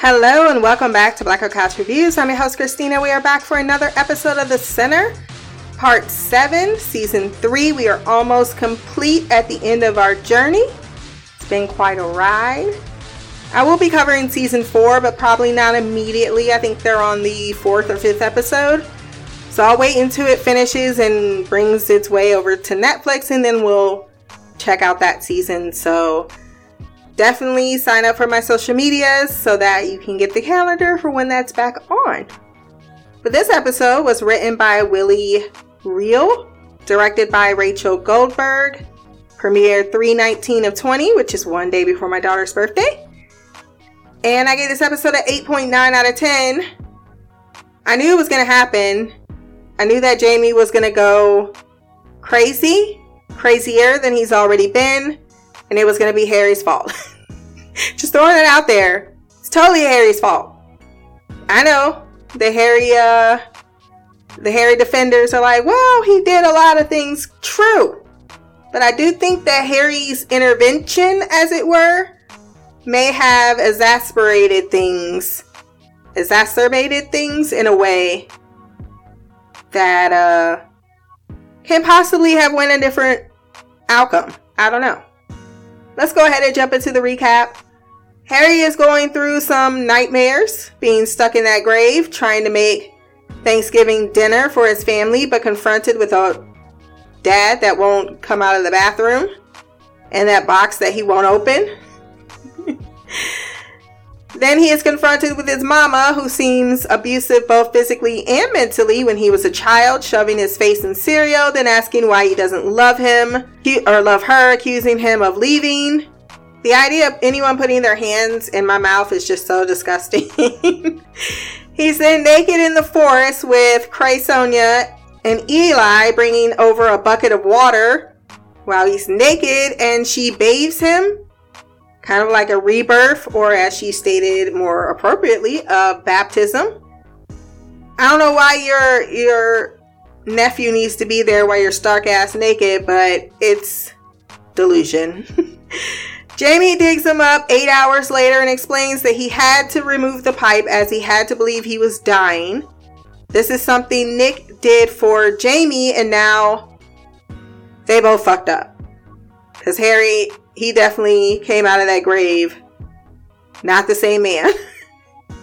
Hello and welcome back to Black Girl Couch Reviews. I'm your host Christina. We are back for another episode of The Sinner, Part 7, Season 3. We are almost complete at the end of our journey. It's been quite a ride. I will be covering Season 4, but probably not immediately. I think they're on the fourth or fifth episode. So I'll wait until it finishes and brings its way over to Netflix and then we'll check out that season. So definitely sign up for my social medias so that you can get the calendar for when that's back on. But this episode was written by Willie Reale, directed by Rachel Goldberg, premiered 319 of 20, which is one day before my daughter's birthday. And I gave this episode an 8.9 out of 10. I knew it was going to happen. I knew that Jamie was going to go crazy, crazier than he's already been and it was going to be Harry's fault. Just throwing it out there. It's totally Harry's fault. I know the Harry, uh, the Harry defenders are like, well, he did a lot of things true. But I do think that Harry's intervention, as it were, may have exasperated things, exacerbated things in a way that uh, can possibly have went a different outcome. I don't know let's go ahead and jump into the recap. Harry is going through some nightmares, being stuck in that grave, trying to make Thanksgiving dinner for his family, but confronted with a dad that won't come out of the bathroom and that box that he won't open. Then he is confronted with his mama, who seems abusive both physically and mentally when he was a child, shoving his face in cereal, then asking why he doesn't love him or love her, accusing him of leaving. The idea of anyone putting their hands in my mouth is just so disgusting. He's then naked in the forest with Cray Sonya and Eli bringing over a bucket of water while he's naked and she bathes him kind of like a rebirth, or as she stated more appropriately, a baptism. I don't know why your your nephew needs to be there while you're stark ass naked, but it's delusion. Jamie digs him up eight hours later and explains that he had to remove the pipe as he had to believe he was dying. This is something Nick did for Jamie, and now they both fucked up. Because Harry he definitely came out of that grave not the same man.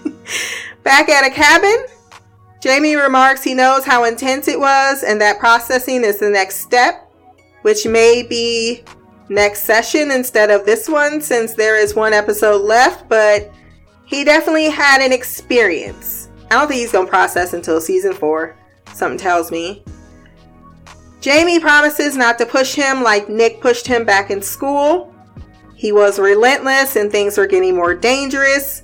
Back at a cabin, Jamie remarks he knows how intense it was and that processing is the next step, which may be next session instead of this one since there is one episode left, but he definitely had an experience. I don't think he's to process until season four, something tells me. Jamie promises not to push him like Nick pushed him back in school. He was relentless and things were getting more dangerous.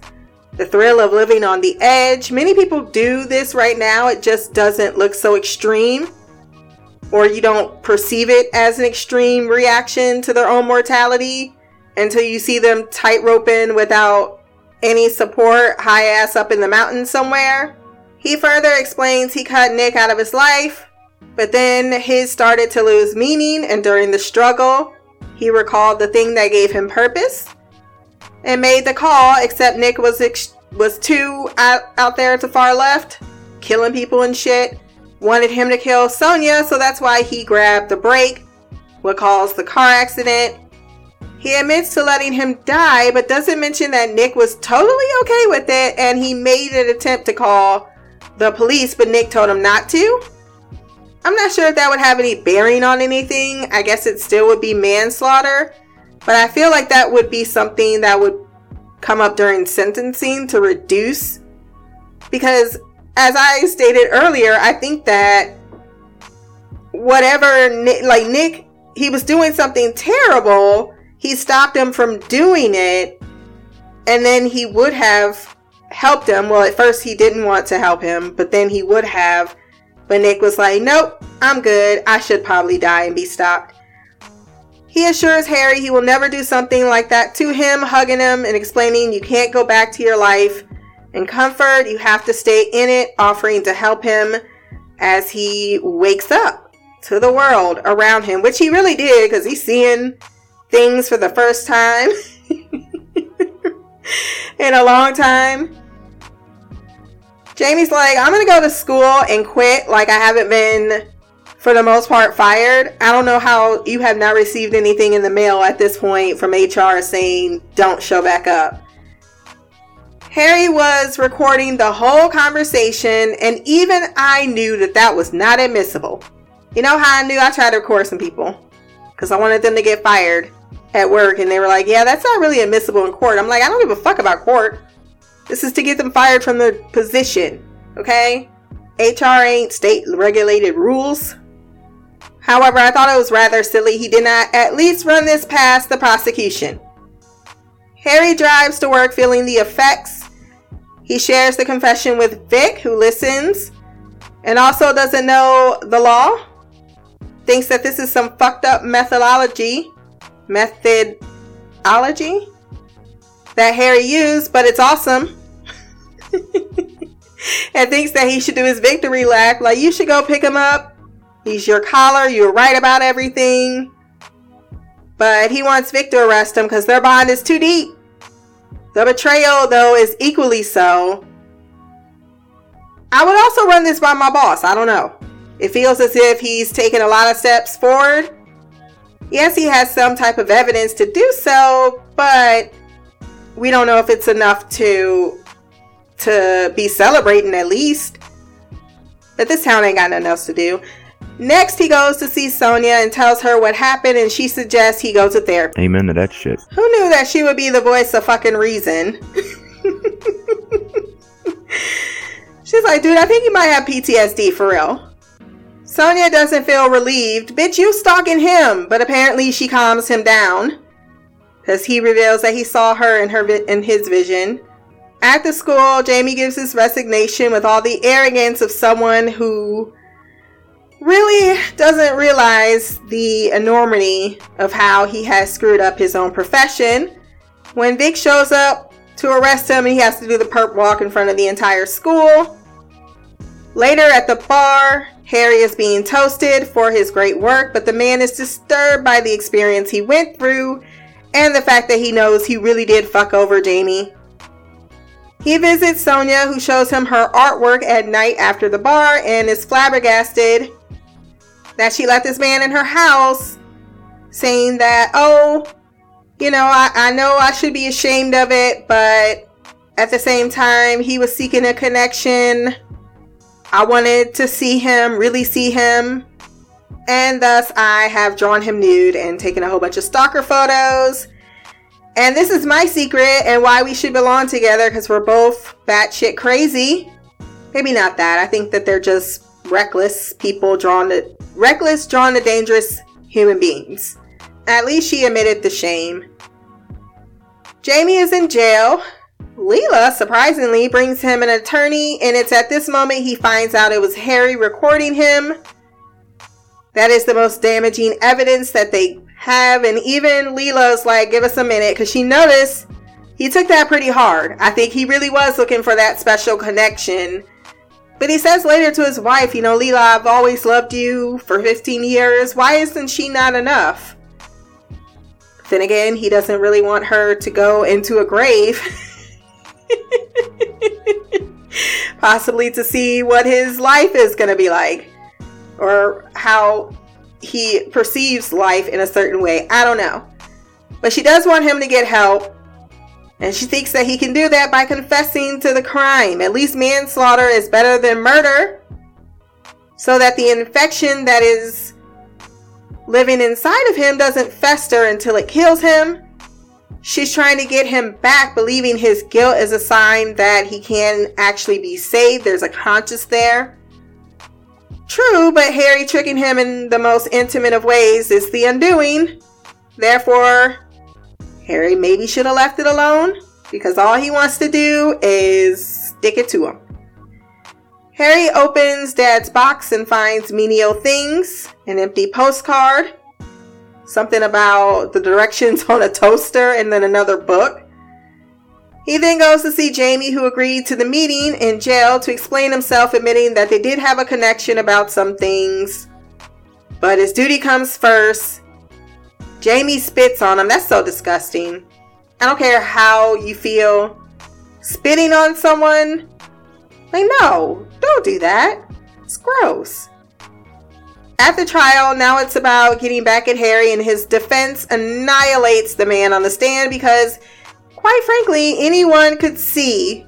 The thrill of living on the edge. Many people do this right now, it just doesn't look so extreme. Or you don't perceive it as an extreme reaction to their own mortality until you see them tightroping without any support, high ass up in the mountains somewhere. He further explains he cut Nick out of his life but then his started to lose meaning, and during the struggle, he recalled the thing that gave him purpose and made the call, except Nick was ex- was too out, out there to far left, killing people and shit. Wanted him to kill Sonya, so that's why he grabbed the brake, what caused the car accident. He admits to letting him die, but doesn't mention that Nick was totally okay with it and he made an attempt to call the police, but Nick told him not to. I'm not sure if that would have any bearing on anything. I guess it still would be manslaughter. But I feel like that would be something that would come up during sentencing to reduce. Because, as I stated earlier, I think that whatever, like Nick, he was doing something terrible. He stopped him from doing it. And then he would have helped him. Well, at first he didn't want to help him, but then he would have but Nick was like, Nope, I'm good. I should probably die and be stopped. He assures Harry he will never do something like that to him, hugging him and explaining you can't go back to your life in comfort. You have to stay in it, offering to help him as he wakes up to the world around him, which he really did because he's seeing things for the first time. in a long time. Jamie's like, I'm gonna go to school and quit. Like, I haven't been, for the most part, fired. I don't know how you have not received anything in the mail at this point from HR saying don't show back up. Harry was recording the whole conversation, and even I knew that that was not admissible. You know how I knew I tried to record some people? Because I wanted them to get fired at work, and they were like, Yeah, that's not really admissible in court. I'm like, I don't give a fuck about court. This is to get them fired from the position, okay? HR ain't state regulated rules. However, I thought it was rather silly he did not at least run this past the prosecution. Harry drives to work feeling the effects. He shares the confession with Vic, who listens and also doesn't know the law. Thinks that this is some fucked up methodology. Methodology? That Harry used, but it's awesome. and thinks that he should do his victory lap. Like, you should go pick him up. He's your collar. You're right about everything. But he wants Vic to arrest him because their bond is too deep. The betrayal, though, is equally so. I would also run this by my boss. I don't know. It feels as if he's taken a lot of steps forward. Yes, he has some type of evidence to do so, but we don't know if it's enough to to be celebrating at least. But this town ain't got nothing else to do. Next, he goes to see Sonya and tells her what happened, and she suggests he go to therapy. Amen to that shit. Who knew that she would be the voice of fucking reason? She's like, dude, I think you might have PTSD for real. Sonya doesn't feel relieved. Bitch, you stalking him. But apparently she calms him down. Because he reveals that he saw her in her vi- in his vision. At the school, Jamie gives his resignation with all the arrogance of someone who really doesn't realize the enormity of how he has screwed up his own profession. When Vic shows up to arrest him, he has to do the perp walk in front of the entire school. Later at the bar, Harry is being toasted for his great work, but the man is disturbed by the experience he went through and the fact that he knows he really did fuck over Jamie. He visits Sonya, who shows him her artwork at night after the bar and is flabbergasted that she let this man in her house, saying that, oh, you know, I, I know I should be ashamed of it, but at the same time, he was seeking a connection I wanted to see him, really see him, and thus I have drawn him nude and taken a whole bunch of stalker photos. And this is my secret and why we should belong together because we're both batshit crazy. Maybe not that. I think that they're just reckless people drawn to reckless, drawn to dangerous human beings. At least she admitted the shame. Jamie is in jail Leela surprisingly brings him an attorney, and it's at this moment he finds out it was Harry recording him. That is the most damaging evidence that they have, and even Leela's like, give us a minute, because she noticed he took that pretty hard. I think he really was looking for that special connection. But he says later to his wife, you know, Leela, I've always loved you for 15 years. Why isn't she not enough? Then again, he doesn't really want her to go into a grave. Possibly to see what his life is going to be like or how he perceives life in a certain way. I don't know. But she does want him to get help. And she thinks that he can do that by confessing to the crime. At least manslaughter is better than murder. So that the infection that is living inside of him doesn't fester until it kills him. She's trying to get him back, believing his guilt is a sign that he can actually be saved. There's a conscience there. True, but Harry tricking him in the most intimate of ways is the undoing. Therefore, Harry maybe should have left it alone because all he wants to do is stick it to him. Harry opens Dad's box and finds menial things, an empty postcard, something about the directions on a toaster, and then another book. He then goes to see Jamie, who agreed to the meeting in jail to explain himself, admitting that they did have a connection about some things. But his duty comes first. Jamie spits on him. That's so disgusting. I don't care how you feel spitting on someone. Like, no, don't do that. It's gross. At the trial, now it's about getting back at Harry, and his defense annihilates the man on the stand because, quite frankly, anyone could see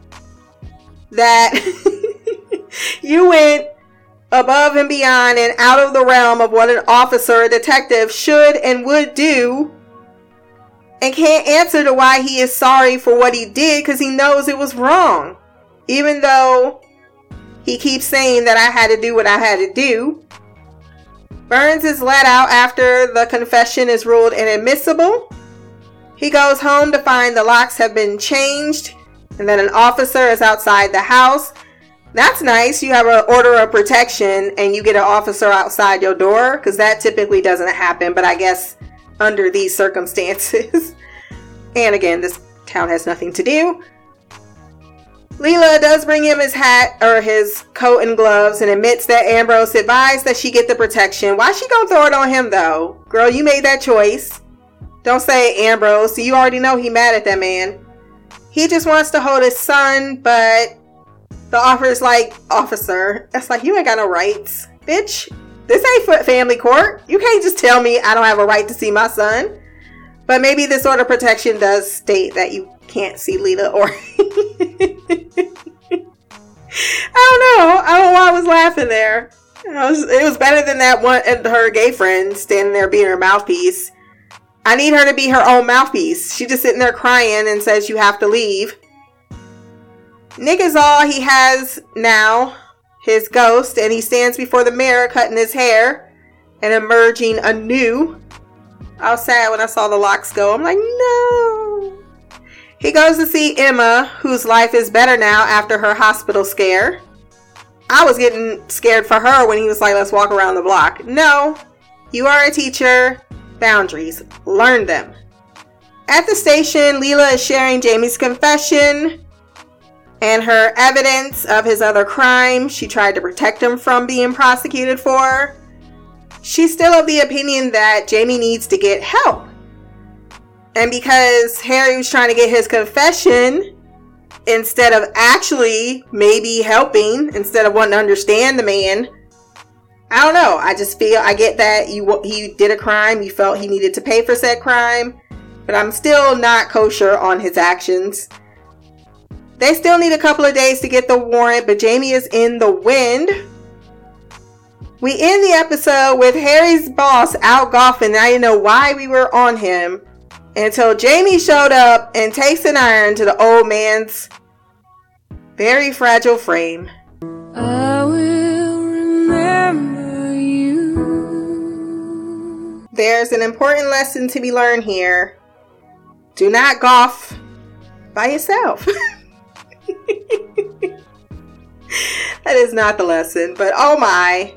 that you went above and beyond and out of the realm of what an officer, a detective should and would do and can't answer to why he is sorry for what he did because he knows it was wrong. Even though he keeps saying that I had to do what I had to do. Burns is let out after the confession is ruled inadmissible. He goes home to find the locks have been changed and that an officer is outside the house. That's nice. You have an order of protection and you get an officer outside your door because that typically doesn't happen, but I guess under these circumstances. and again, this town has nothing to do. Leela does bring him his hat or his coat and gloves and admits that Ambrose advised that she get the protection. Why she gonna throw it on him though? Girl, you made that choice. Don't say Ambrose. You already know he mad at that man. He just wants to hold his son, but the officer's like, officer, that's like you ain't got no rights. Bitch, this ain't for family court. You can't just tell me I don't have a right to see my son. But maybe this order of protection does state that you can't see Lita or. I don't know. I don't know why I was laughing there. Was, it was better than that one and her gay friend standing there being her mouthpiece. I need her to be her own mouthpiece. She just sitting there crying and says you have to leave. Nick is all he has now his ghost, and he stands before the mirror cutting his hair and emerging anew. I was sad when I saw the locks go. I'm like, no. He goes to see Emma, whose life is better now after her hospital scare. I was getting scared for her when he was like, let's walk around the block. No, you are a teacher. Boundaries. Learn them. At the station, Leela is sharing Jamie's confession and her evidence of his other crime she tried to protect him from being prosecuted for. She's still of the opinion that Jamie needs to get help. And because Harry was trying to get his confession instead of actually maybe helping, instead of wanting to understand the man, I don't know. I just feel I get that you he did a crime, you felt he needed to pay for said crime, but I'm still not kosher on his actions. They still need a couple of days to get the warrant, but Jamie is in the wind. We end the episode with Harry's boss out golfing. I didn't know why we were on him until Jamie showed up and takes an iron to the old man's very fragile frame. There's an important lesson to be learned here. Do not golf by yourself. that is not the lesson, but oh my.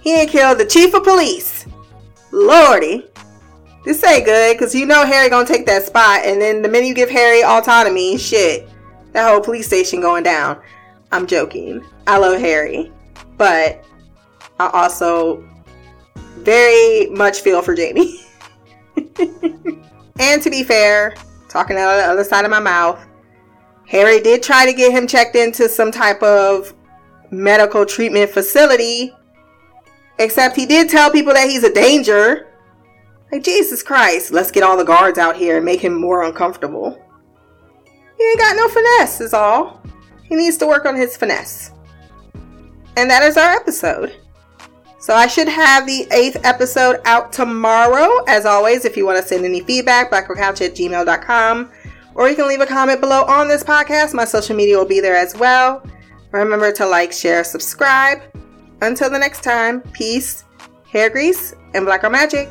He ain't killed the chief of police. Lordy. This ain't good, because you know Harry gonna take that spot, and then the minute you give Harry autonomy, shit, that whole police station going down. I'm joking. I love Harry. But I also very much feel for Jamie. and to be fair, talking out of the other side of my mouth, Harry did try to get him checked into some type of medical treatment facility, except he did tell people that he's a danger. Like, Jesus Christ, let's get all the guards out here and make him more uncomfortable. He ain't got no finesse, is all. He needs to work on his finesse. And that is our episode. So I should have the eighth episode out tomorrow. As always, if you want to send any feedback, blackwardcouch at gmail.com or you can leave a comment below on this podcast. My social media will be there as well. Remember to like, share, subscribe. Until the next time, peace, hair grease, and black girl magic.